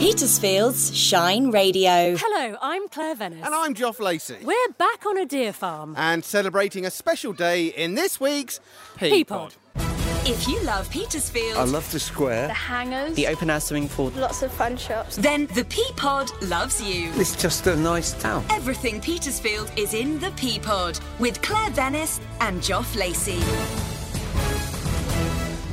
Petersfield's Shine Radio. Hello, I'm Claire Vennis. And I'm Joff Lacey. We're back on a deer farm. And celebrating a special day in this week's P Pod. If you love Petersfield, I love the square. The hangers. The open air swimming pool. Lots of fun shops. then the P Pod loves you. It's just a nice town. Everything Petersfield is in the P Pod with Claire Vennis and Joff Lacey.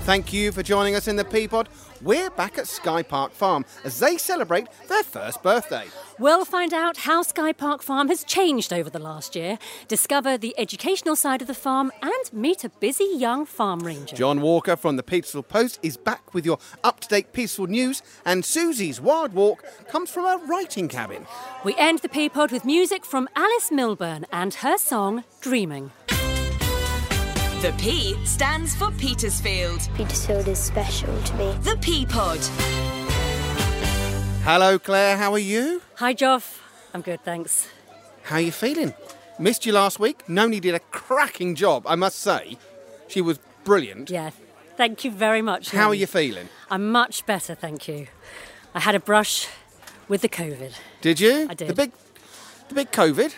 Thank you for joining us in the P Pod. We're back at Sky Park Farm as they celebrate their first birthday. We'll find out how Sky Park Farm has changed over the last year, discover the educational side of the farm, and meet a busy young farm ranger. Jon Walker from the Petersfield Post is back with your up to date peaceful news, and Suzie's Wild Walk comes from a writing cabin. We end the P Pod with music from Alice Milburn and her song Dreaming. The P stands for Petersfield. Petersfield is special to me. The P Pod. Hello, Claire, how are you? Hi, Joff. I'm good, thanks. How are you feeling? Missed you last week. Noni did a cracking job, I must say. She was brilliant. Yeah, thank you very much. How are you feeling? I'm much better, thank you. I had a brush with the COVID. Did you? I did. The big, the big COVID.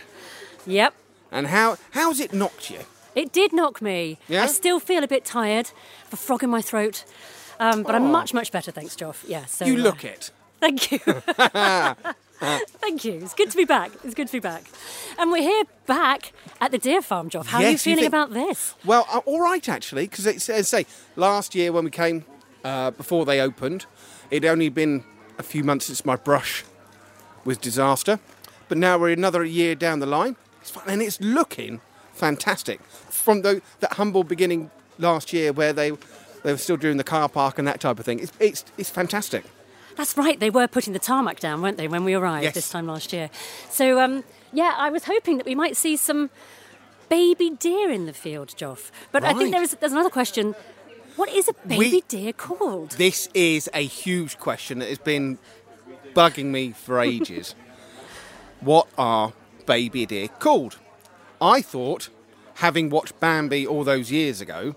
Yep, And how how's it knocked you? It did knock me. Yeah? I still feel a bit tired, have a frog in my throat, um, but I'm much, much better, thanks, Joff. Yeah, so You uh, look it. Thank you. Thank you. It's good to be back. It's good to be back, and we're here back at the deer farm, Joff. How are you Yes, you feeling think- about this? Well, uh, all right actually, because it's as I say last year when we came uh, before they opened, it'd only been a few months since my brush was disaster, but now we're another year down the line. It's fun, and it's looking fantastic from the, that humble beginning last year where they they were still doing the car park and that type of thing. It's it's, it's fantastic. That's right. They were putting the tarmac down, weren't they, when we arrived Yes. this time last year? So, um, yeah, I was hoping that we might see some baby deer in the field, Joff. But I think there is there's another question. What is a baby We- deer called? This is a huge question that has been bugging me for ages. what are baby deer called? I thought, having watched Bambi all those years ago,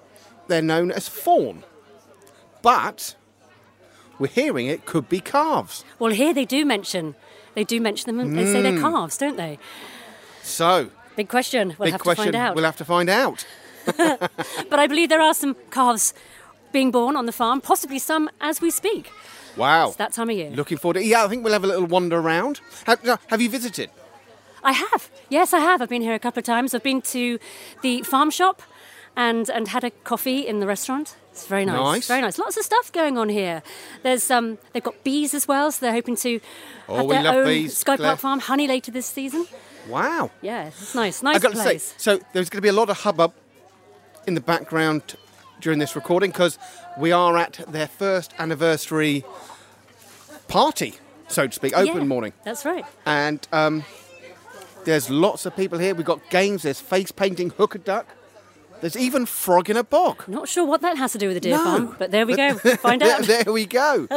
they're known as fawn. But we're hearing it could be calves. Well, here they do mention they do mention them. and They say Hmm. they're calves, don't they? So, Big question. We'll big have question. to find out. We'll have to find out. But I believe there are some calves being born on the farm, possibly some as we speak. Wow. It's that time of year. Looking forward to Yeah, I think we'll have a little wander around. Have, have you visited? I have. Yes, I have. I've been here a couple of times. I've been to the farm shop and and had a coffee in the restaurant. It's very nice. Nice. Very nice. Lots of stuff going on here. There's um they've got bees as well, so they're hoping to Oh, have we their love own bees, Sky Claire. Park Farm honey later this season. Wow. Yeah, it's nice. Nice I've got place. to say, so there's going to be a lot of hubbub in the background during this recording because we are at their first anniversary party, so to speak, open Yeah, morning. That's right. And um, there's lots of people here. We've got games, there's face painting, hook a duck. There's even frog in a bog. Not sure what that has to do with the deer No. farm, but there we go. Find out. there, there we go.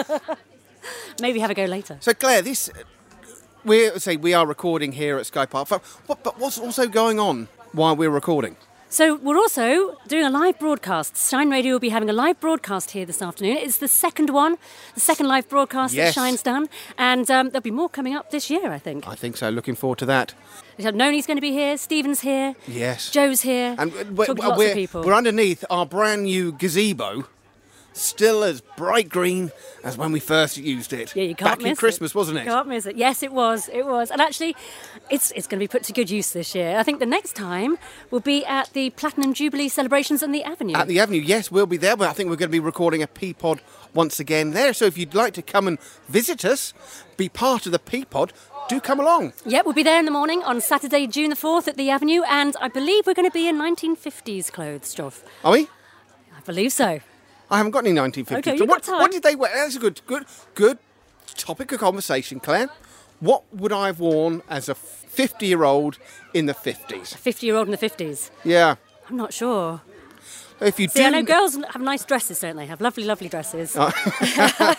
Maybe have a go later. So Claire, this we say we are recording here at Sky Park. But what's also going on while we're recording? So we're also doing a live broadcast. Shine Radio will be having a live broadcast here this afternoon. It's the second one, the second live broadcast Yes. that Shine's done, and um, there'll be more coming up this year, I think. I think so. Looking forward to that. Noni's going to be here, Stephen's here, Yes. Joe's here, And we're, lots we're, of people. we're underneath our brand new gazebo, still as bright green as when we first used it. yeah, you can't Back miss in Christmas, it. wasn't it? Can't miss it. Yes, it was. It was. And actually, it's it's going to be put to good use this year. I think the next time will be at the Platinum Jubilee celebrations on the Avenue. At the Avenue, yes, we'll be there, but I think we're going to be recording a P Pod once again there. So if you'd like to come and visit us, be part of the P Pod, do come along. Yep, we'll be there in the morning on Saturday, June the 4th at the Avenue, and I believe we're going to be in 1950s clothes, Joff. Are we? I believe so. I haven't got any 1950s. Okay, what, got time. what did they wear? That's a good, good, good topic of conversation, Claire. What would I have worn as a 50 year old in the 50s? A 50 year old in the 50s. Yeah. I'm not sure. If you See, do. I know girls have nice dresses, don't they? Have lovely, lovely dresses. Oh.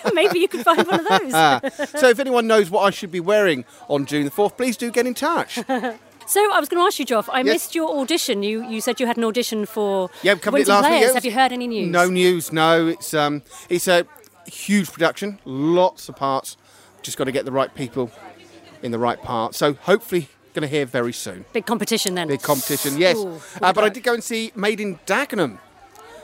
Maybe you could find one of those. Ah. so if anyone knows what I should be wearing on June the 4th, please do get in touch. So I was going to ask you, Joff. I Yes. missed your audition. You you said you had an audition for Yeah, we covered it Winton last week. Players. yeah. Have you heard any news? No news. No, it's um, it's a huge production, lots of parts Just got to get the right people in the right part. So hopefully, going to hear very soon. Big competition then. Big competition, yes. Ooh, uh, but I did go and see Made in Dagenham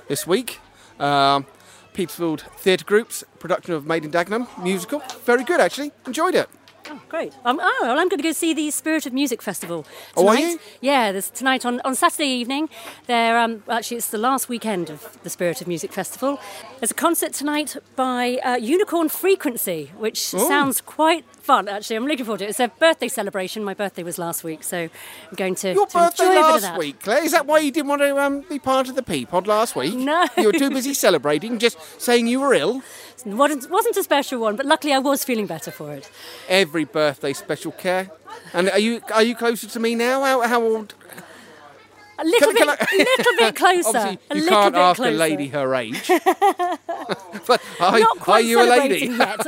this week. Um, Petersfield Theatre Group's production of Made in Dagenham musical. Very good, actually. Enjoyed it. Oh, great. Um, oh, well, I'm going to go see the Spirit of Music Festival Oh, are you? Yeah, there's tonight on, on Saturday evening. There, um, actually, it's the last weekend of the Spirit of Music Festival. There's a concert tonight by uh, Unicorn Frequency, which sounds quite fun. Actually, I'm looking forward to it. It's a birthday celebration. My birthday was last week, so I'm going to, Your to birthday enjoy a bit of last that. week, Claire. Is that why you didn't want to um, be part of the P Pod last week? No. You were too busy celebrating, just saying you were ill. It wasn't, wasn't a special one, but luckily I was feeling better for it. Every birthday special care. And are you are you closer to me now? How, how old? A little Can- bit, can I- little bit closer. A you can't ask closer. a lady her age. but are, Not are quite you a lady? yet.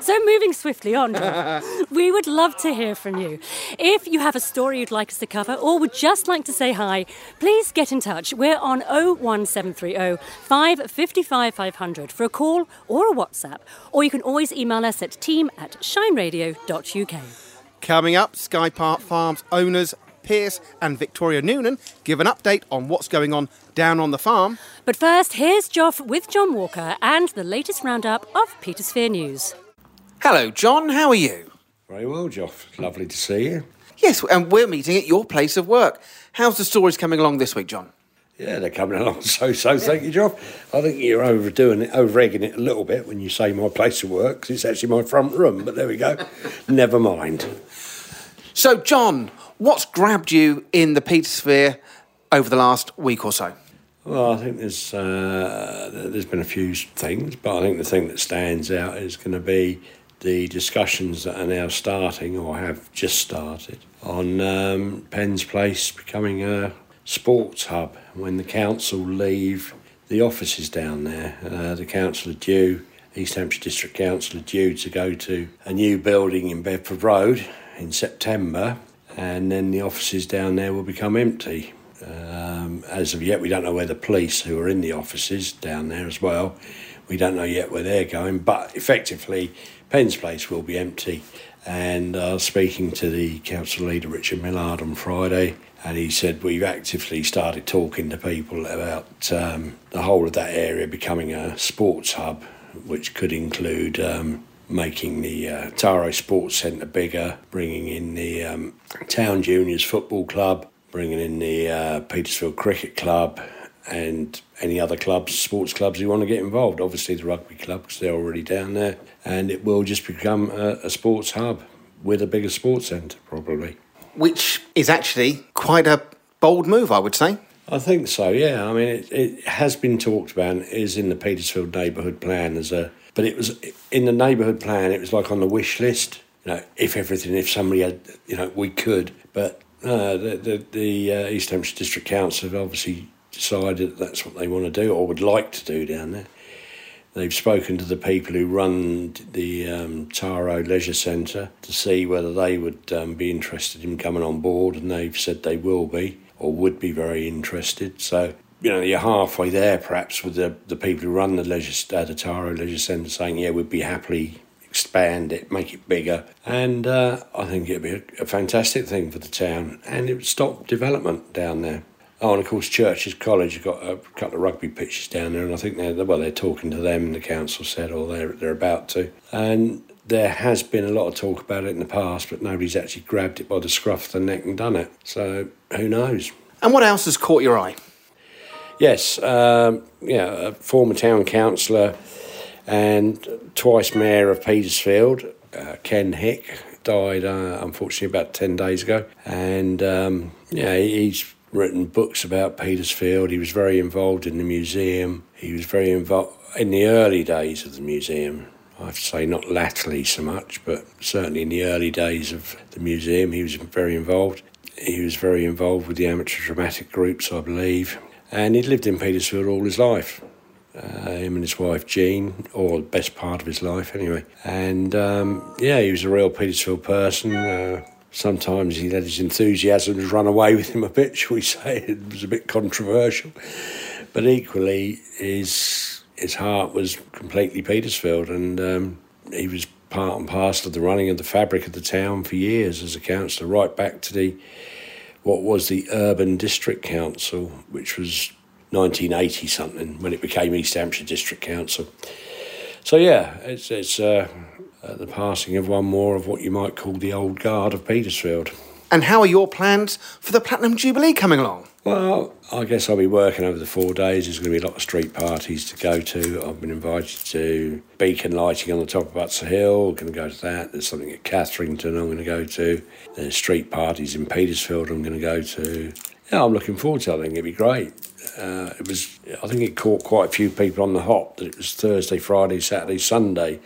so moving swiftly on, we would love to hear from you. If you have a story you'd like us to cover or would just like to say hi, please get in touch. We're on 01730 555 500 for a call or a WhatsApp, or you can always email us at team at shineradio.uk. Coming up, Sky Park Farms owners Piers and Victoria Noonan give an update on what's going on down on the farm. But first, here's Joff with Jon Walker and the latest roundup of Petersphere News. Hello, Jon. How are you? Very well, Joff. Lovely to see you. Yes, and we're meeting at your place of work. How's the stories coming along this week, Jon? Yeah, they're coming along so so. Thank you, Joff. I think you're overdoing it, over egging it a little bit when you say my place of work 'cause it's actually my front room. But there we go. Never mind. So, Jon, what's grabbed you in the Petersphere over the last week or so? Well, I think there's uh, there's been a few things, but I think the thing that stands out is going to be the discussions that are now starting or have just started on um, Penn's Place becoming a sports hub when the council leave the offices down there. Uh, the council are due, East Hampshire District Council are due to go to a new building in Bedford Road in September, and then the offices down there will become empty. Um, as of yet, we don't know where the police who are in the offices down there as well. We don't know yet where they're going, but effectively, Penn's Place will be empty. And I was speaking to the council leader, Richard Millard, on Friday, and he said we've actively started talking to people about um, the whole of that area becoming a sports hub, which could include um, making the uh, Taro Sports Centre bigger, bringing in the um, Town Juniors Football Club, bringing in the uh, Petersfield Cricket Club, and any other clubs, sports clubs who want to get involved. Obviously, the rugby club because they're already down there, and it will just become a, a sports hub with a bigger sports centre, probably. Which is actually quite a bold move, I would say. I think so. Yeah, I mean, it, it has been talked about. and is in the Petersfield neighbourhood plan as a, but it was in the neighbourhood plan. It was like on the wish list. You know, if everything, if somebody had, you know, we could. But uh, the the, the uh, East Hampshire District Council have obviously decided that that's what they want to do or would like to do down there. They've spoken to the people who run the um, Taro Leisure Centre to see whether they would um, be interested in coming on board, and they've said they will be or would be very interested. So, you know, you're halfway there perhaps with the, the people who run the leisure uh, the Taro Leisure Centre saying, yeah, we'd be happily expand it, make it bigger, and uh, I think it'd be a, a fantastic thing for the town, and it would stop development down there. Oh, and of course, Churcher's College have got a couple of rugby pitches down there, and I think they're well, they're talking to them. The council said, or they're they're about to. And there has been a lot of talk about it in the past, but nobody's actually grabbed it by the scruff of the neck and done it. So who knows? And what else has caught your eye? Yes, um, yeah, a former town councillor and twice mayor of Petersfield, uh, Ken Hick, died uh, unfortunately about 10 days ago. And um, yeah, he's written books about Petersfield. He was very involved in the museum. He was very involved in the early days of the museum. I have to say, not latterly so much, but certainly in the early days of the museum, he was very involved. He was very involved with the amateur dramatic groups, I believe, and he'd lived in Petersfield all his life. Uh, him and his wife Jean, or the best part of his life anyway. And um, yeah, he was a real Petersfield person. Uh, sometimes he let his enthusiasms run away with him a bit, shall we say? It was a bit controversial, but equally, his his heart was completely Petersfield, and um, he was part and parcel of the running of the fabric of the town for years as a councillor, right back to the what was the Urban District Council, which was 1980 something when it became East Hampshire District Council. So yeah, it's it's uh, uh, the passing of one more of what you might call the old guard of Petersfield. And how are your plans for the Platinum Jubilee coming along? Well, I guess I'll be working over the four days. There's going to be a lot of street parties to go to. I've been invited to beacon lighting on the top of Butser Hill. I'm going to go to that. There's something at Catherington I'm going to go to. There's street parties in Petersfield I'm going to go to. Yeah, I'm looking forward to it. I think it'd be great. Uh, it was. I think it caught quite a few people on the hop that it was Thursday, Friday, Saturday, Sunday.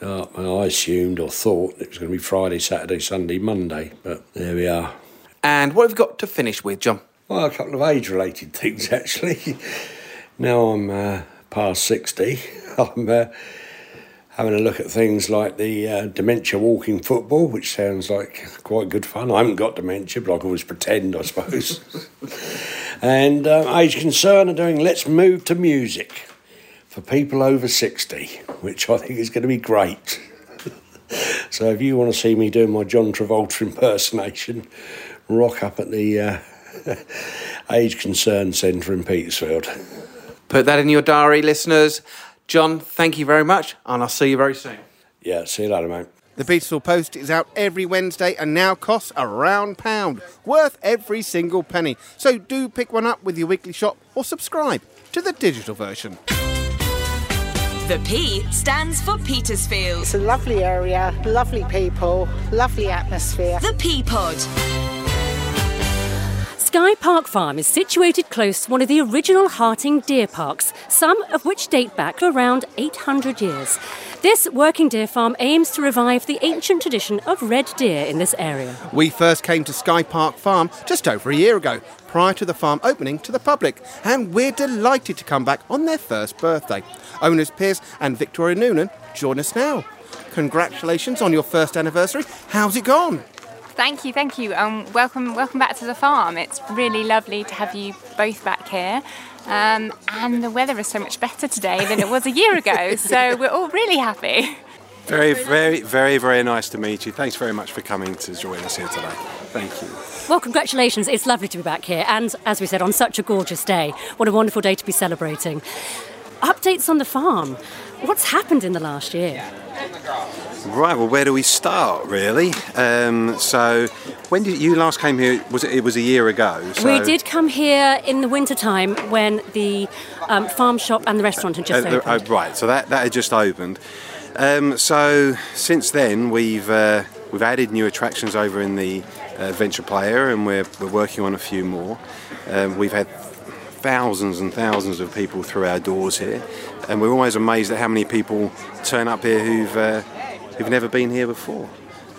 Uh, I assumed or thought it was going to be Friday, Saturday, Sunday, Monday, but there we are. And what have we got to finish with, Jon? Well, a couple of age related things actually. now I'm uh, past 60, I'm uh, having a look at things like the uh, dementia walking football, which sounds like quite good fun. I haven't got dementia, but I can always pretend, I suppose. and uh, age concern are doing Let's Move to Music for people over 60, which I think is going to be great. so if you want to see me doing my John Travolta impersonation, rock up at the uh, Age Concern Centre in Petersfield. Put that in your diary, listeners. Jon, thank you very much, and I'll see you very soon. Yeah, see you later, mate. The Petersfield Post is out every Wednesday and now costs a round pound, worth every single penny. So do pick one up with your weekly shop or subscribe to the digital version. The P stands for Petersfield. It's a lovely area, lovely people, lovely atmosphere. The P Pod. Sky Park Farm is situated close to one of the original Harting deer parks, some of which date back to around 800 years. This working deer farm aims to revive the ancient tradition of red deer in this area. We first came to Sky Park Farm just over a year ago, prior to the farm opening to the public, and we're delighted to come back on their first birthday. Owners Piers and Victoria Noonan join us now. Congratulations on your first anniversary. How's it gone? Thank you, thank you. Um, welcome, welcome back to the farm. It's really lovely to have you both back here. Um, and the weather is so much better today than it was a year ago, so we're all really happy. Very, very, very, very nice to meet you. Thanks very much for coming to join us here today. Thank you. Well, congratulations. It's lovely to be back here. And as we said, on such a gorgeous day. What a wonderful day to be celebrating. Updates on the farm. What's happened in the last year? Right. Well, where do we start, really? Um, so, when did you last came here? Was it? It was a year ago. So We did come here in the wintertime when the um, farm shop and the restaurant had just Uh, uh, opened. oh, right. So that that had just opened. Um, so since then, we've uh, we've added new attractions over in the uh, Adventure Player, and we're we're working on a few more. Um, we've had thousands and thousands of people through our doors here, and we're always amazed at how many people turn up here who've uh, who've never been here before.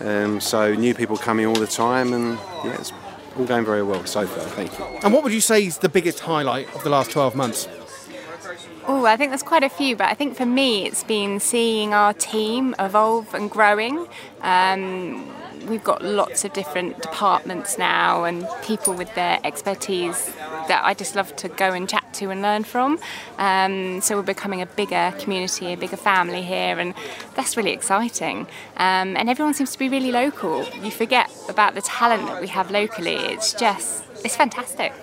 Um, so new people coming all the time, and yeah, it's all going very well so far. Thank you. And what would you say is the biggest highlight of the last 12 months? Oh, I think there's quite a few, but I think for me it's been seeing our team evolve and growing. Um, we've got lots of different departments now and people with their expertise that I just love to go and chat to and learn from. Um, so we're becoming a bigger community, a bigger family here, and that's really exciting. Um, and everyone seems to be really local. You forget about the talent that we have locally. It's just, it's fantastic.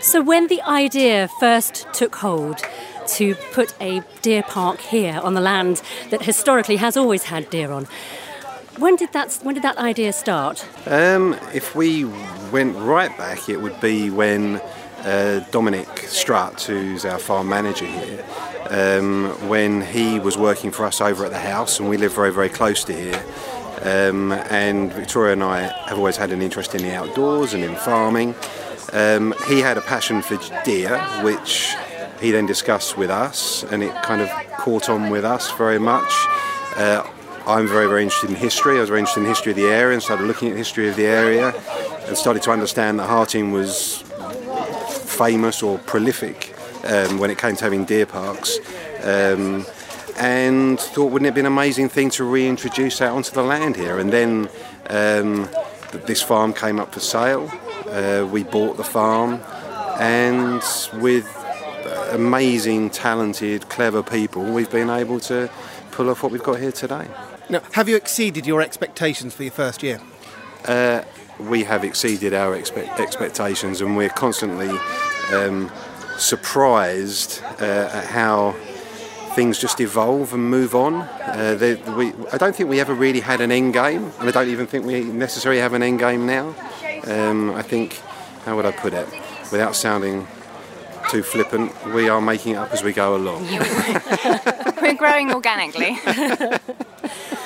So, when the idea first took hold to put a deer park here on the land that historically has always had deer on, when did that when did that idea start? Um, if we went right back, it would be when uh, Dominic Strutt, who's our farm manager here, um, when he was working for us over at the house, and we live very, very close to here. Um, and Victoria and I have always had an interest in the outdoors and in farming. Um, he had a passion for deer, which he then discussed with us, and it kind of caught on with us very much. Uh, I'm very, very interested in history. I was very interested in the history of the area and started looking at history of the area and started to understand that Harting was famous or prolific um, when it came to having deer parks. Um, and thought, wouldn't it be an amazing thing to reintroduce that onto the land here? And then um, this farm came up for sale. Uh, we bought the farm, and with amazing, talented, clever people, we've been able to pull off what we've got here today. Now, have you exceeded your expectations for your first year? Uh, we have exceeded our expe- expectations, and we're constantly um, surprised uh, at how things just evolve and move on. Uh, they, we, I don't think we ever really had an end game, and I don't even think we necessarily have an end game now. Um, I think, how would I put it, without sounding too flippant, we are making it up as we go along. We're growing organically.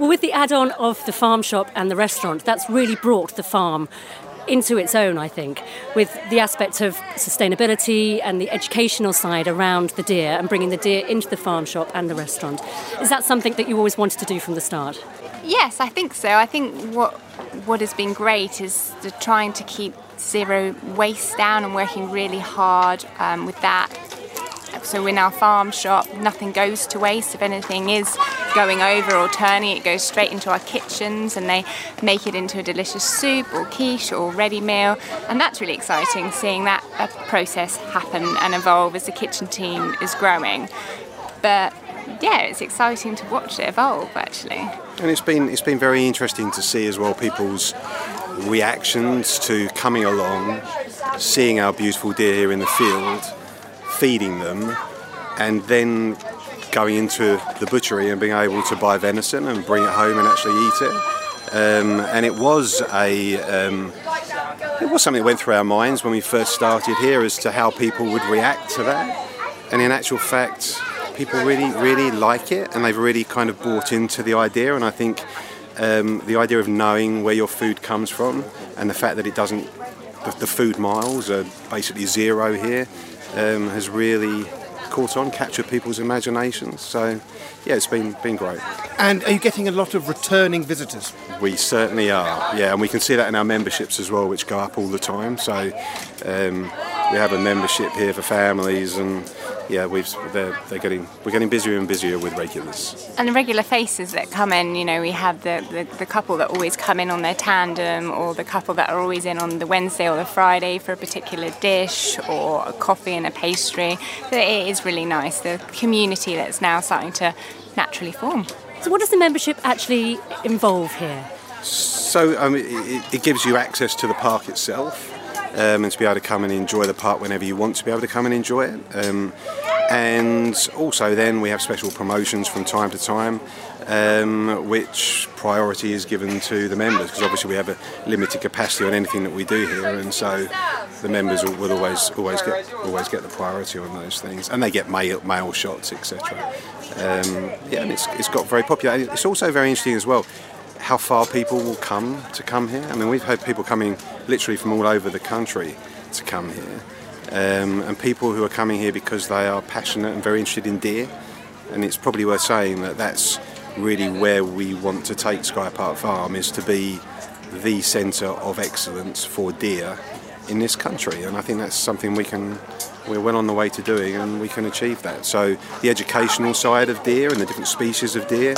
Well, with the add on of the farm shop and the restaurant, that's really brought the farm into its own, I think, with the aspect of sustainability and the educational side around the deer and bringing the deer into the farm shop and the restaurant. Is that something that you always wanted to do from the start? Yes, I think so. I think what what has been great is the trying to keep zero waste down and working really hard um, with that. So we're in our farm shop, nothing goes to waste. If anything is going over or turning, it goes straight into our kitchens and they make it into a delicious soup or quiche or ready meal. And that's really exciting, seeing that uh, process happen and evolve as the kitchen team is growing. But yeah, it's exciting to watch it evolve actually. And it's been it's been very interesting to see as well people's reactions to coming along, seeing our beautiful deer here in the field, feeding them, and then going into the butchery and being able to buy venison and bring it home and actually eat it. Um, and it was a um, it was something that went through our minds when we first started here as to how people would react to that. And in actual fact, people really really like it, and they've really kind of bought into the idea. And I think um, the idea of knowing where your food comes from and the fact that it doesn't the, the food miles are basically zero here um, has really caught on, captured people's imaginations. So, yeah, it's been been great. And are you getting a lot of returning visitors? We certainly are, yeah, and we can see that in our memberships as well, which go up all the time. So, um, we have a membership here for families, and yeah, we've they're, they're getting we're getting busier and busier with regulars. And the regular faces that come in, you know, we have the, the, the, couple that always come in on their tandem, or the couple that are always in on the Wednesday or the Friday for a particular dish, or a coffee and a pastry. So it is really nice, the community that's now starting to naturally form. So, what does the membership actually involve here? So, um, it, it gives you access to the park itself. Um, and to be able to come and enjoy the park whenever you want to be able to come and enjoy it. Um, and also, then we have special promotions from time to time, um, which priority is given to the members because obviously we have a limited capacity on anything that we do here, and so the members will, will always always get always get the priority on those things, and they get mail, mail shots, etc. Um, yeah, and it's, it's got very popular. It's also very interesting as well how far people will come to come here. I mean, we've had people coming literally from all over the country to come here. Um, and people who are coming here because they are passionate and very interested in deer. And it's probably worth saying that that's really where we want to take Sky Park Farm is to be the centre of excellence for deer in this country. And I think that's something we can, we're well on the way to doing and we can achieve that. So the educational side of deer and the different species of deer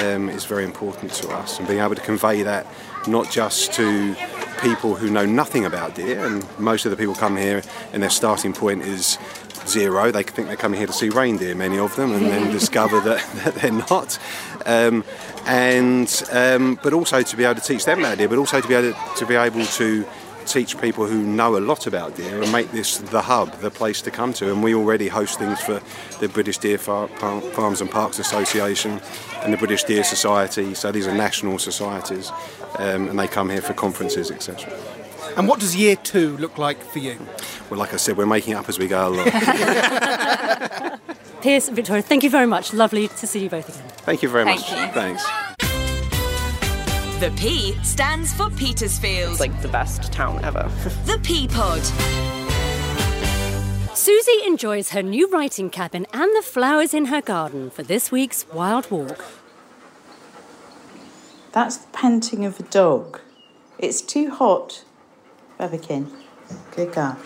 um, is very important to us, and being able to convey that not just to people who know nothing about deer, and most of the people come here and their starting point is zero. They think they're coming here to see reindeer, many of them, and then discover that, that they're not. Um, and um, but also to be able to teach them about deer, but also to be able to, to be able to teach people who know a lot about deer and make this the hub, the place to come to. And we already host things for the British Deer Far- Farms and Parks Association and the British Deer Society. So these are national societies, um, and they come here for conferences, etc. And what does year two look like for you? Well, like I said, we're making up as we go along. Piers, and Victoria, thank you very much. Lovely to see you both again. Thank you very Thank much. you. Thanks. The P stands for Petersfield. It's like the best town ever. The P Pod. Suzie enjoys her new writing cabin and the flowers in her garden for this week's Wild Walk. That's the panting of a dog. It's too hot. Babakin. Good girl.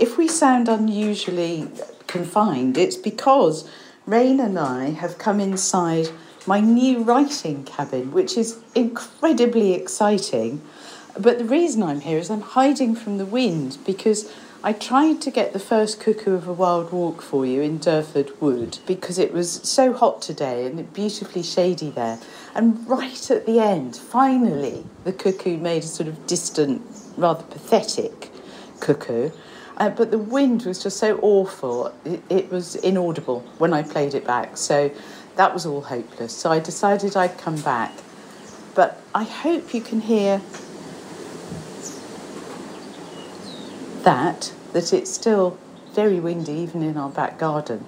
If we sound unusually confined, it's because Rain and I have come inside my new writing cabin, which is incredibly exciting. But the reason I'm here is I'm hiding from the wind because I tried to get the first cuckoo of a wild walk for you in Durford Wood because it was so hot today and beautifully shady there. And right at the end, finally, the cuckoo made a sort of distant, rather pathetic cuckoo. Uh, but the wind was just so awful, it, it was inaudible when I played it back. So that was all hopeless. So I decided I'd come back. But I hope you can hear that, that it's still very windy even in our back garden.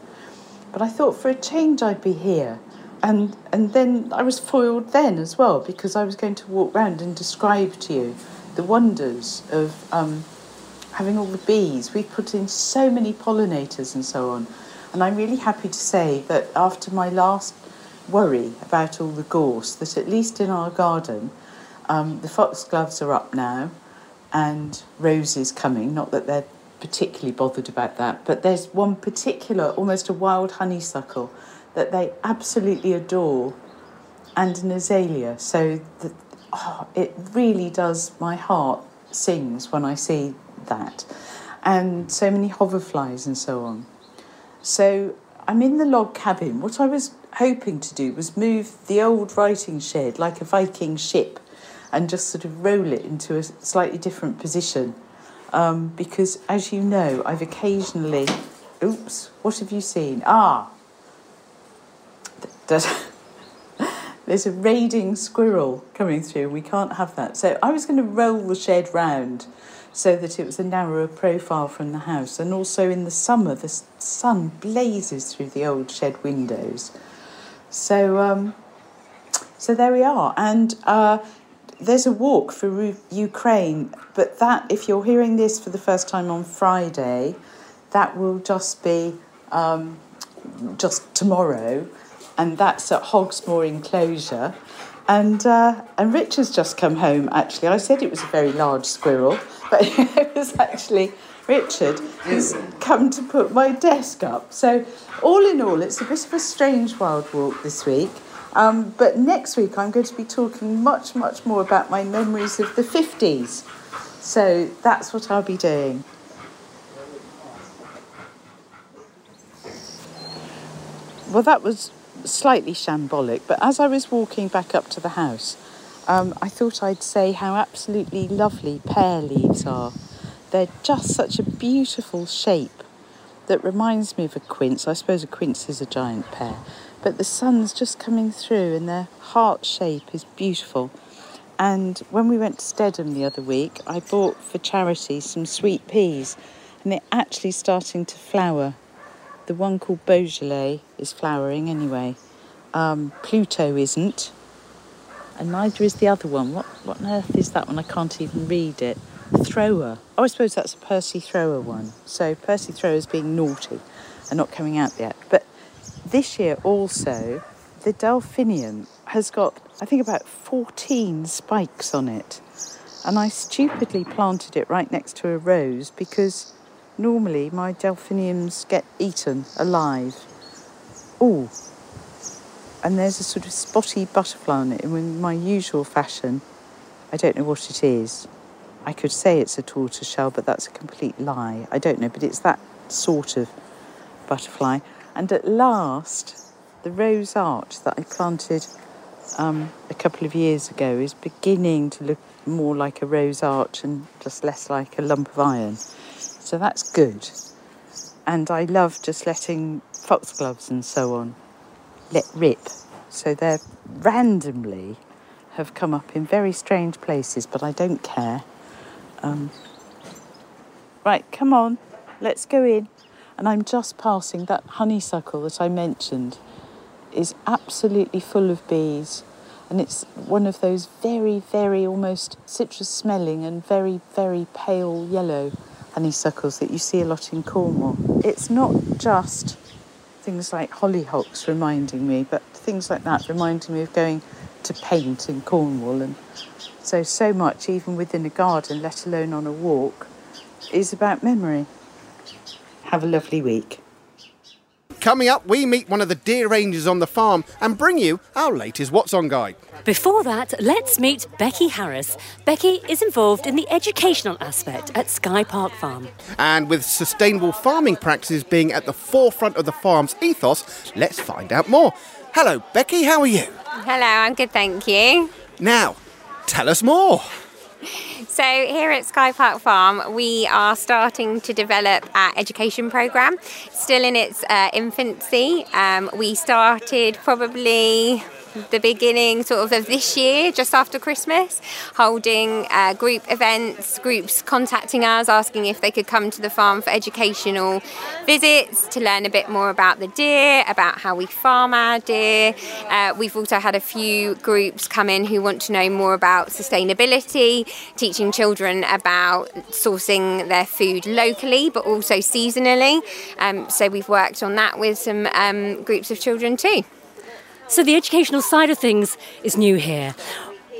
But I thought for a change I'd be here. And, and then I was foiled then as well because I was going to walk round and describe to you the wonders of um, having all the bees. We've put in so many pollinators and so on. And I'm really happy to say that after my last worry about all the gorse, that at least in our garden, um, the foxgloves are up now and roses coming. Not that they're particularly bothered about that, but there's one particular, almost a wild honeysuckle, that they absolutely adore, and an azalea. So the, oh, it really does, my heart sings when I see that. And so many hoverflies and so on. So I'm in the log cabin. What I was hoping to do was move the old writing shed like a Viking ship and just sort of roll it into a slightly different position. Um, because, as you know, I've occasionally. Oops, what have you seen? Ah! There's a raiding squirrel coming through. We can't have that. So I was going to roll the shed round so that it was a narrower profile from the house. And also in the summer, the sun blazes through the old shed windows. So, um, so there we are. And uh, there's a walk for Ukraine, but that, if you're hearing this for the first time on Friday, that will just be um, just tomorrow, and that's at Hogsmoor Enclosure. And uh, and Richard's just come home. Actually, I said it was a very large squirrel, but it was actually Richard who's come to put my desk up. So all in all, it's a bit of a strange wild walk this week. Um, but next week, I'm going to be talking much, much more about my memories of the 50s. So that's what I'll be doing. Well, that was slightly shambolic, but as I was walking back up to the house, um, I thought I'd say how absolutely lovely pear leaves are. They're just such a beautiful shape that reminds me of a quince. I suppose a quince is a giant pear, but the sun's just coming through and their heart shape is beautiful. And when we went to Stedham the other week, I bought for charity some sweet peas and they're actually starting to flower. The one called Beaujolais is flowering anyway. Um, Pluto isn't, and neither is the other one. What, what on earth is that one? I can't even read it. Thrower. Oh, I suppose that's a Percy Thrower one. So Percy Thrower's being naughty and not coming out yet. But this year also, the delphinium has got, I think, about 14 spikes on it. And I stupidly planted it right next to a rose because normally my delphiniums get eaten alive. Oh, and there's a sort of spotty butterfly on it in my usual fashion. I don't know what it is. I could say it's a tortoiseshell, but that's a complete lie. I don't know, but it's that sort of butterfly. And at last, the rose arch that I planted um, a couple of years ago is beginning to look more like a rose arch and just less like a lump of iron. So that's good. And I love just letting foxgloves and so on let rip. So they're randomly have come up in very strange places, but I don't care. Um, right, come on, let's go in and I'm just passing that honeysuckle that I mentioned is absolutely full of bees and it's one of those very very almost citrus smelling and very very pale yellow honeysuckles that you see a lot in Cornwall. It's not just things like hollyhocks reminding me, but things like that reminding me of going to paint in Cornwall and so so much even within a garden, let alone on a walk, is about memory. Have a lovely week. Coming up, we meet one of the deer rangers on the farm and bring you our latest What's On guide. Before that, let's meet Becky Harris. Becky is involved in the educational aspect at Sky Park Farm. And with sustainable farming practices being at the forefront of the farm's ethos, let's find out more. Hello, Becky, how are you? Hello, I'm good, thank you. Now, tell us more. So, here at Sky Park Farm, we are starting to develop our education programme. Still in its uh, infancy. Um, we started probably the beginning sort of of this year, just after Christmas, holding uh, group events, groups contacting us, asking if they could come to the farm for educational visits to learn a bit more about the deer, about how we farm our deer. Uh, we've also had a few groups come in who want to know more about sustainability, teaching children about sourcing their food locally but also seasonally. Um, so we've worked on that with some um, groups of children too. So the educational side of things is new here.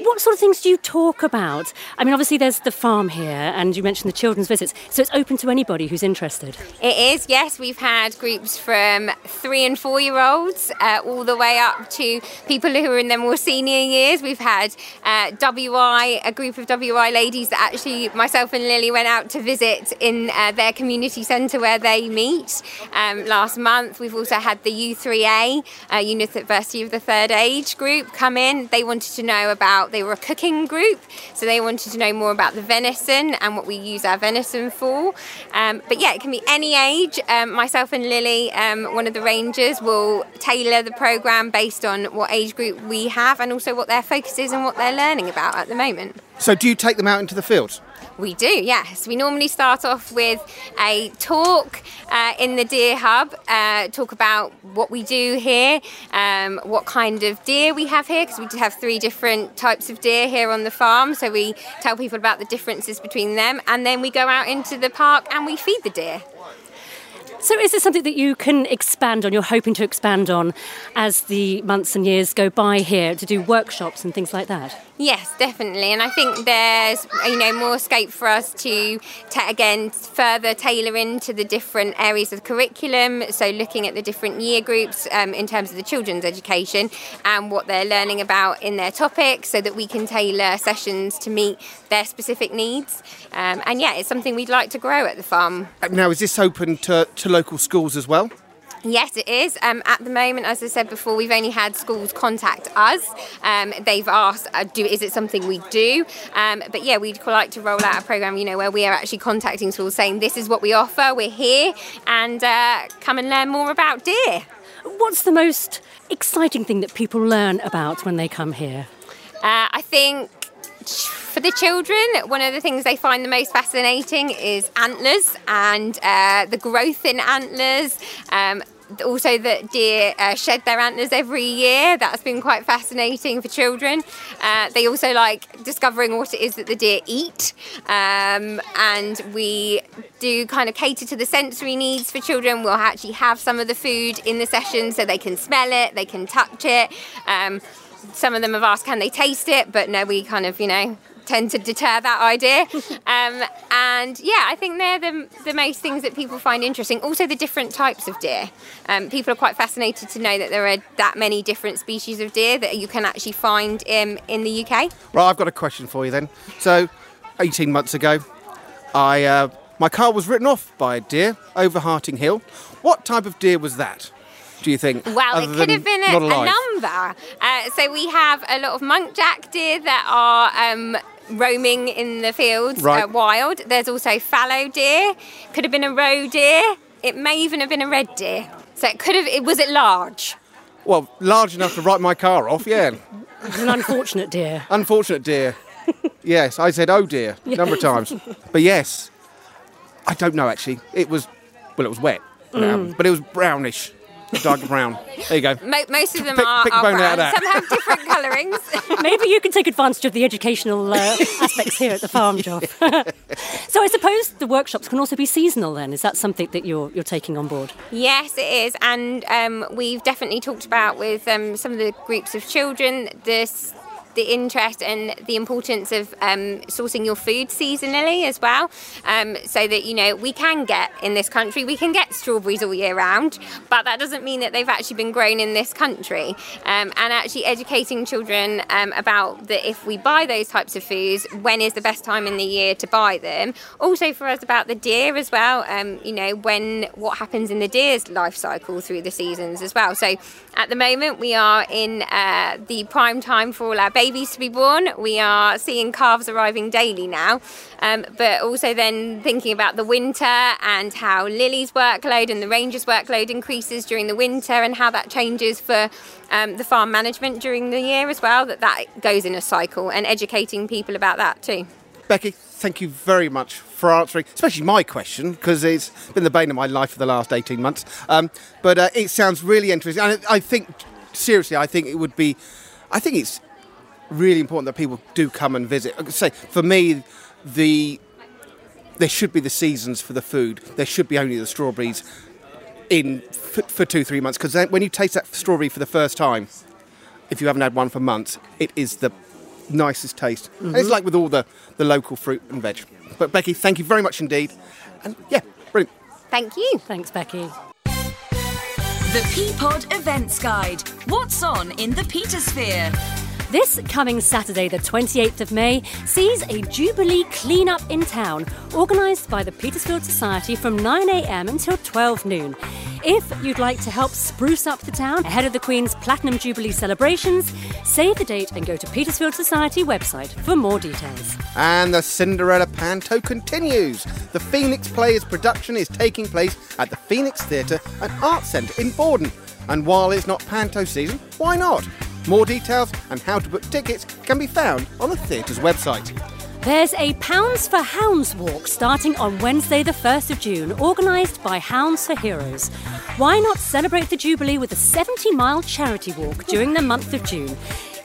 What sort of things do you talk about? I mean, obviously, there's the farm here, and you mentioned the children's visits, so it's open to anybody who's interested. It is, yes. We've had groups from three and four year olds uh, all the way up to people who are in their more senior years. We've had uh, WI, a group of WI ladies that actually myself and Lily went out to visit in uh, their community centre where they meet um, last month. We've also had the U3A, uh, University of the Third Age group, come in. They wanted to know about they were a cooking group, so they wanted to know more about the venison and what we use our venison for. Um, but yeah, it can be any age. Um, myself and Lily, um, one of the rangers, will tailor the program based on what age group we have and also what their focus is and what they're learning about at the moment. So, do you take them out into the fields? We do, yes. We normally start off with a talk uh, in the Deer Hub, uh, talk about what we do here, um, what kind of deer we have here, because we have three different types of deer here on the farm. So we tell people about the differences between them, and then we go out into the park and we feed the deer. So, is this something that you can expand on? You're hoping to expand on as the months and years go by here to do workshops and things like that? Yes, definitely, and I think there's you know more scope for us to ta- again further tailor into the different areas of curriculum. So looking at the different year groups um, in terms of the children's education and what they're learning about in their topics, so that we can tailor sessions to meet their specific needs. Um, and yeah, it's something we'd like to grow at the farm. Now, is this open to, to local schools as well? Yes, it is. Um, at the moment, as I said before, we've only had schools contact us. Um, they've asked, uh, "Do is it something we do?" Um, but yeah, we'd like to roll out a program, you know, where we are actually contacting schools, saying, "This is what we offer. We're here, and uh, come and learn more about deer." What's the most exciting thing that people learn about when they come here? Uh, I think for the children, one of the things they find the most fascinating is antlers and uh, the growth in antlers. Um, also that deer uh, shed their antlers every year. That's been quite fascinating for children. Uh, they also like discovering what it is that the deer eat, um, and we do kind of cater to the sensory needs for children. We'll actually have some of the food in the session so they can smell it, they can touch it. Um, some of them have asked, can they taste it? But no, we kind of, you know, tend to deter that idea. Um, and yeah, I think they're the, the most things that people find interesting. Also, the different types of deer. Um, people are quite fascinated to know that there are that many different species of deer that you can actually find in, in the UK. Right, I've got a question for you then. So, 18 months ago, I uh, my car was written off by a deer over Harting Hill. What type of deer was that? Do you think? Well, it could have been a, a number. Uh, so we have a lot of muntjac deer that are um, roaming in the fields uh, Right. uh, wild. There's also fallow deer. Could have been a roe deer. It may even have been a red deer. So it could have. It was it large. Well, large enough to write my car off, yeah. It's an unfortunate deer. Unfortunate deer. yes, I said oh dear a number of times. But yes, I don't know actually. It was, well, it was wet, Mm. but it was brownish, dark brown. There you go. Mo- most of them Pick- are, pick are bone out brown. of that. Some have different colourings. Maybe you can take advantage of the educational uh, aspects here at the farm, Joff. so I suppose the workshops can also be seasonal then. Is that something that you're, you're taking on board? Yes, it is, and um, we've definitely talked about with um, some of the groups of children this the interest and the importance of um, sourcing your food seasonally as well, um, so that you know we can get in this country we can get strawberries all year round, but that doesn't mean that they've actually been grown in this country. Um, and actually educating children um, about that if we buy those types of foods, when is the best time in the year to buy them. Also for us about the deer as well. Um, you know when what happens in the deer's life cycle through the seasons as well. So at the moment we are in uh, the prime time for all our babies to be born. We are seeing calves arriving daily now, um, but also then thinking about the winter and how Lily's workload and the Rangers' workload increases during the winter and how that changes for um, the farm management during the year as well. That that goes in a cycle and educating people about that too. Becky, thank you very much for answering, especially my question, because it's been the bane of my life for the last 18 months. Um, but uh, it sounds really interesting. And I think, seriously, I think it would be, I think it's really important that people do come and visit. I say, for me, the there should be the seasons for the food. There should be only the strawberries in for, for two, three months. Because when you taste that strawberry for the first time, if you haven't had one for months, it is the nicest taste. Mm-hmm. And it's like with all the, the local fruit and veg. But Becky, thank you very much indeed. And yeah, brilliant. Thank you. Thanks, Becky. The P Pod Events Guide. What's on in the Petersphere? This coming Saturday, the 28th of May, sees a Jubilee clean-up in town, organised by the Petersfield Society from 9am until 12 noon. If you'd like to help spruce up the town ahead of the Queen's Platinum Jubilee celebrations, save the date and go to Petersfield Society website for more details. And the Cinderella Panto continues. The Phoenix Players production is taking place at the Phoenix Theatre and Arts Centre in Bordon. And while it's not Panto season, why not? More details and how to book tickets can be found on the theatre's website. There's a Pounds for Hounds walk starting on Wednesday, the 1st of June, organised by Hounds for Heroes. Why not celebrate the Jubilee with a 70 mile charity walk during the month of June?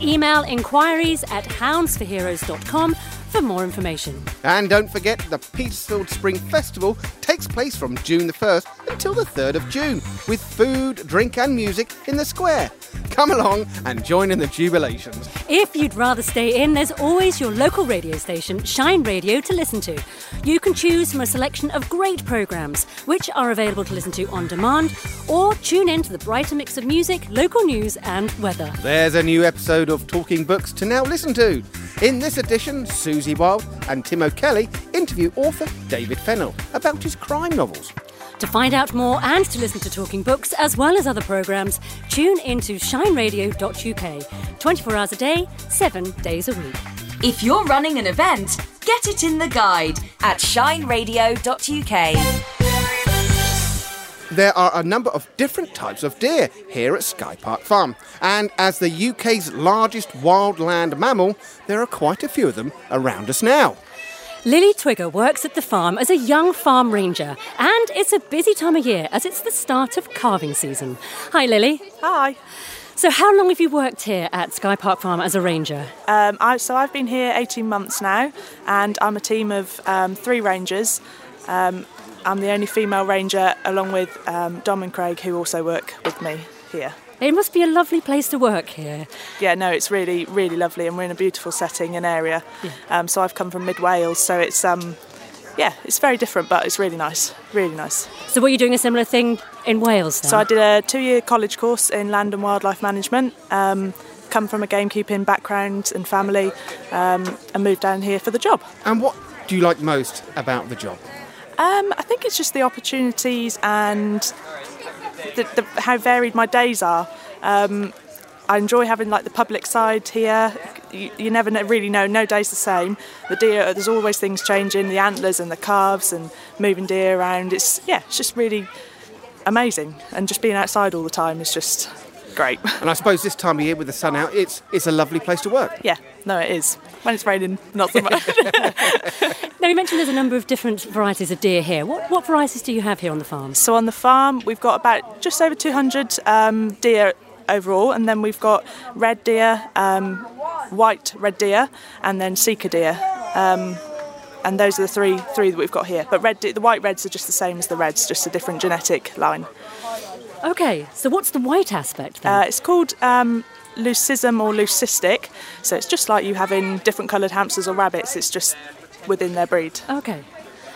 Email inquiries at houndsforheroes.com for more information. And don't forget, the Petersfield Spring Festival takes place from June the 1st until the 3rd of June, with food, drink, and music in the square. Come along and join in the jubilations. If you'd rather stay in, there's always your local radio station, Shine Radio, to listen to. You can choose from a selection of great programmes, which are available to listen to on demand, or tune in to the brighter mix of music, local news, and weather. There's a new episode of Talking Books to now listen to. In this edition, Suzie Wilde and Tim O'Kelly interview author David Fennell about his crime novels. To find out more and to listen to Talking Books as well as other programmes, tune into shineradio.uk 24 hours a day, 7 days a week. If you're running an event, get it in the guide at shineradio.uk. There are a number of different types of deer here at Sky Park Farm, and as the UK's largest wildland mammal, there are quite a few of them around us now. Lily Twigger works at the farm as a young farm ranger, and it's a busy time of year as it's the start of calving season. Hi, Lily. Hi. So, how long have you worked here at Sky Park Farm as a ranger? Um, I, so, I've been here 18 months now, and I'm a team of um, three rangers. Um, I'm the only female ranger, along with um, Dom and Craig, who also work with me here. It must be a lovely place to work here. Yeah, no, it's really, really lovely, and we're in a beautiful setting and area. Yeah. Um, so I've come from mid Wales, so it's um, yeah, it's very different, but it's really nice, really nice. So, were you doing a similar thing in Wales? Then? So I did a two-year college course in land and wildlife management. Um, come from a gamekeeping background and family, um, and moved down here for the job. And what do you like most about the job? Um, I think it's just the opportunities and the, the, how varied my days are. Um, I enjoy having like the public side here. You, you never know, really know. No day's the same. The deer, there's always things changing. The antlers and the calves and moving deer around. It's yeah, it's just really amazing. And just being outside all the time is just great. And I suppose this time of year with the sun out, it's it's a lovely place to work. Yeah, no, it is. When it's raining, not so much. now you mentioned there's a number of different varieties of deer here. What what varieties do you have here on the farm? So on the farm, we've got about just over 200 um, deer overall, and then we've got red deer, um, white red deer, and then Sika deer. Um, and those are the three three that we've got here. But red, de- the white reds are just the same as the reds, just a different genetic line. Okay, so what's the white aspect then? Uh, it's called um, leucism or leucistic. So it's just like you have in different coloured hamsters or rabbits. It's just within their breed. Okay.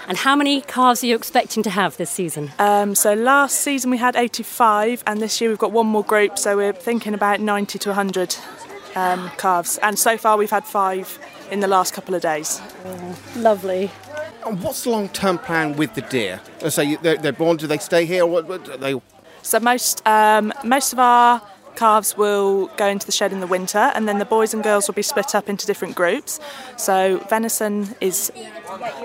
And how many calves are you expecting to have this season? Um, so last season we had 85, and this year we've got one more group. So we're thinking about 90 to 100 um, calves. And so far we've had five in the last couple of days. Oh, lovely. And what's the long-term plan with the deer? So they're, they're born. Do they stay here? Or what, what, they So most um, most of our calves will go into the shed in the winter, and then the boys and girls will be split up into different groups. So venison is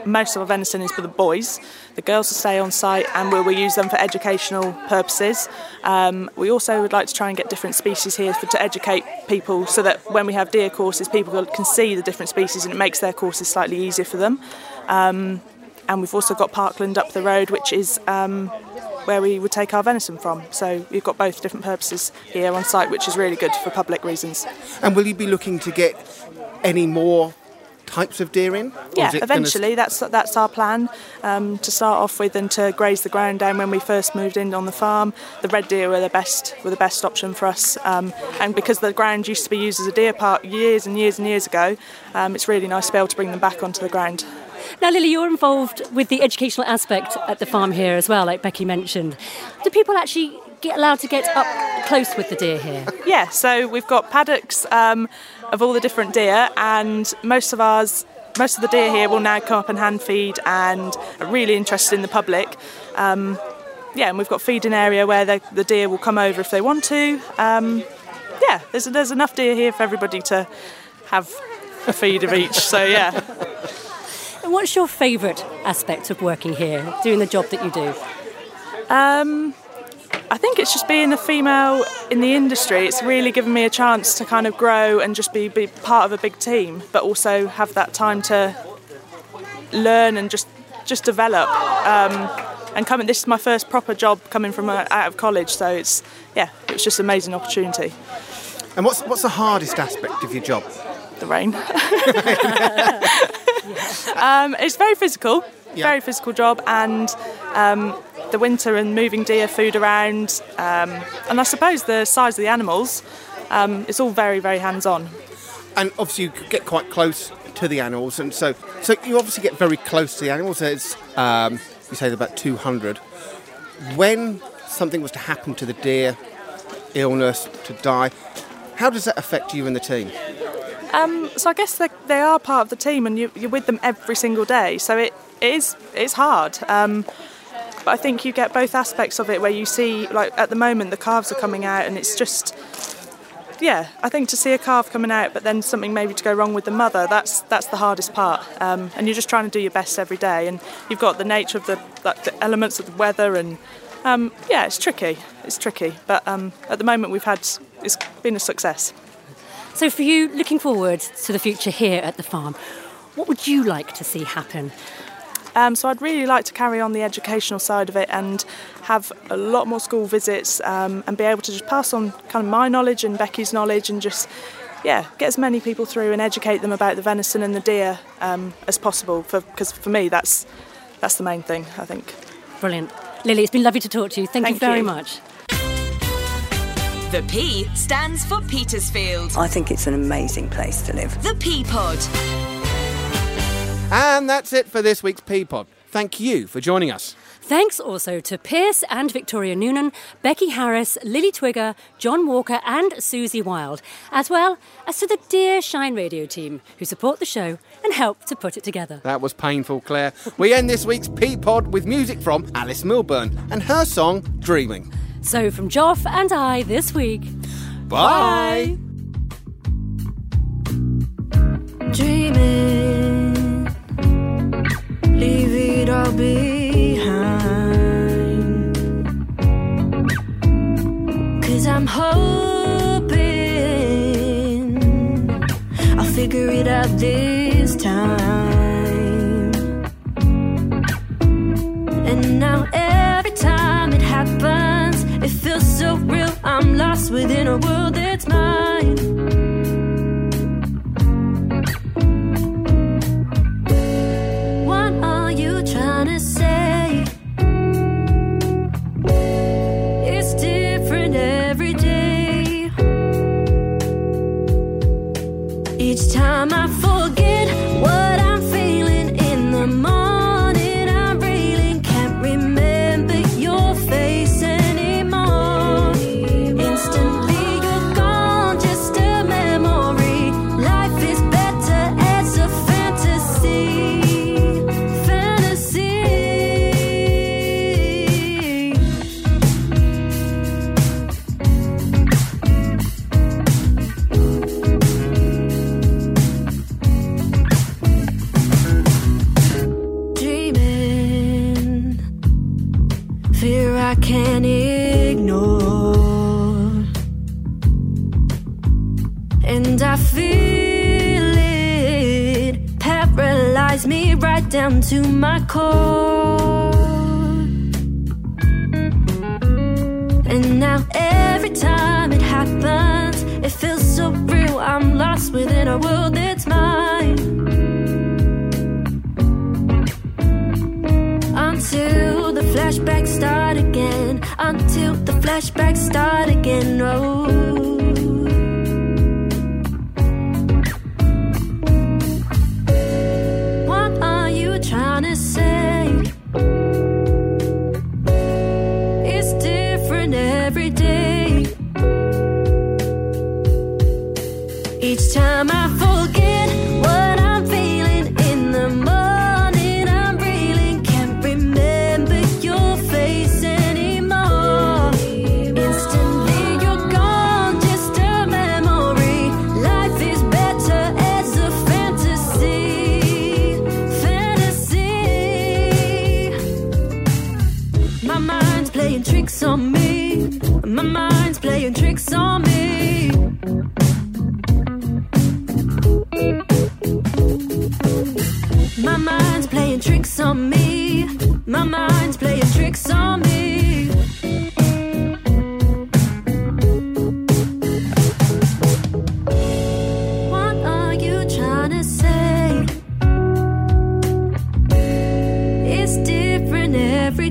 most of our venison is for the boys. The girls will stay on site, and we will use them for educational purposes. Um, we also would like to try and get different species here for, to educate people, so that when we have deer courses, people can see the different species, and it makes their courses slightly easier for them. Um, and we've also got Parkland up the road, which is um, where we would take our venison from. So we've got both different purposes here on site, which is really good for public reasons. And will you be looking to get any more types of deer in? Yeah, eventually that's that's our plan um, to start off with and to graze the ground down. When we first moved in on the farm, the red deer were the best were the best option for us. Um, and because the ground used to be used as a deer park years and years and years ago, um, it's really nice to be able to bring them back onto the ground. Now, Lily, you're involved with the educational aspect at the farm here as well, like Becky mentioned. Do people actually get allowed to get up close with the deer here? Yeah, so we've got paddocks um, of all the different deer, and most of ours, most of the deer here will now come up and hand feed and are really interested in the public. Um, yeah, and we've got feeding area where the, the deer will come over if they want to. Um, yeah, there's there's enough deer here for everybody to have a feed of each. So yeah. And what's your favourite aspect of working here, doing the job that you do? Um, I think it's just being a female in the industry. It's really given me a chance to kind of grow and just be, be part of a big team, but also have that time to learn and just just develop. Um, and coming, this is my first proper job coming from uh, out of college, so it's yeah, it was just an amazing opportunity. And what's what's the hardest aspect of your job? The rain. um, it's very physical, Yeah. very physical job, and um, the winter and moving deer food around, um, and I suppose the size of the animals. Um, it's all very, very hands-on. And obviously you get quite close to the animals, and so so you obviously get very close to the animals. There's um, you say about 200. When something was to happen to the deer, illness, to die, how does that affect you and the team? Um, so I guess they, are part of the team, and you, you're with them every single day. So it, it is it's hard. Um, but I think you get both aspects of it, where you see, like at the moment, the calves are coming out, and it's just, yeah. I think to see a calf coming out, but then something maybe to go wrong with the mother, that's that's the hardest part. Um, and you're just trying to do your best every day, and you've got the nature of the like, the elements of the weather, and um, yeah, it's tricky. It's tricky, but um, at the moment we've had it's been a success. So, for you, looking forward to the future here at the farm, what would you like to see happen? Um, so I'd really like to carry on the educational side of it and have a lot more school visits um, and be able to just pass on kind of my knowledge and Becky's knowledge and just yeah get as many people through and educate them about the venison and the deer um, as possible because for, me that's that's the main thing I think. Brilliant. Lily, it's been lovely to talk to you. Thank, Thank you very you. much. The P stands for Petersfield. I think it's an amazing place to live. The P Pod. And that's it for this week's P Pod. Thank you for joining us. Thanks also to Piers and Victoria Noonan, Becky Harris, Lily Twigger, Jon Walker, and Suzie Wilde, as well as to the dear Shine Radio team who support the show and help to put it together. That was painful, Claire. We end this week's P Pod with music from Alice Milburn and her song Dreaming. So, from Joff and I this week, Bye. Dreaming, leave it all behind. Cause I'm hoping I'll figure it out this time. And now every time it happens, it feels so real. I'm lost within a world that's mine. Until the flashbacks start again. Until the flashbacks start again. Oh.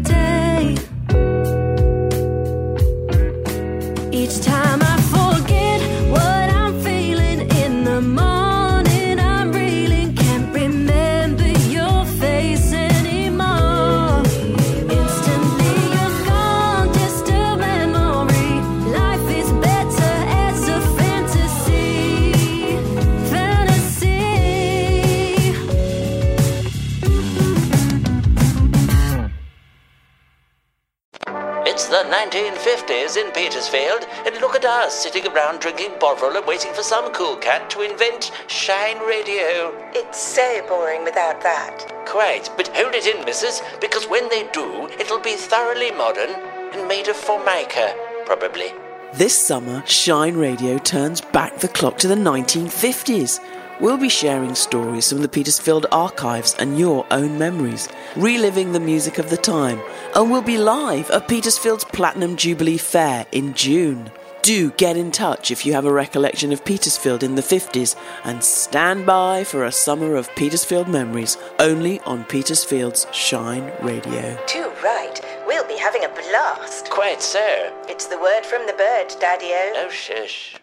Day. 1950s in Petersfield, and look at us sitting around drinking Bovril and waiting for some cool cat to invent Shine Radio. It's so boring without that. Quite, but hold it in, missus, because when they do, it'll be thoroughly modern and made of Formica, probably. This summer, Shine Radio turns back the clock to the 1950s. We'll be sharing stories from the Petersfield archives and your own memories, reliving the music of the time, and we'll be live at Petersfield's Platinum Jubilee Fair in June. Do get in touch if you have a recollection of Petersfield in the 50s and stand by for a summer of Petersfield memories only on Petersfield's Shine Radio. Too right. We'll be having a blast. Quite so. It's the word from the bird, Daddy-O. Oh, shush.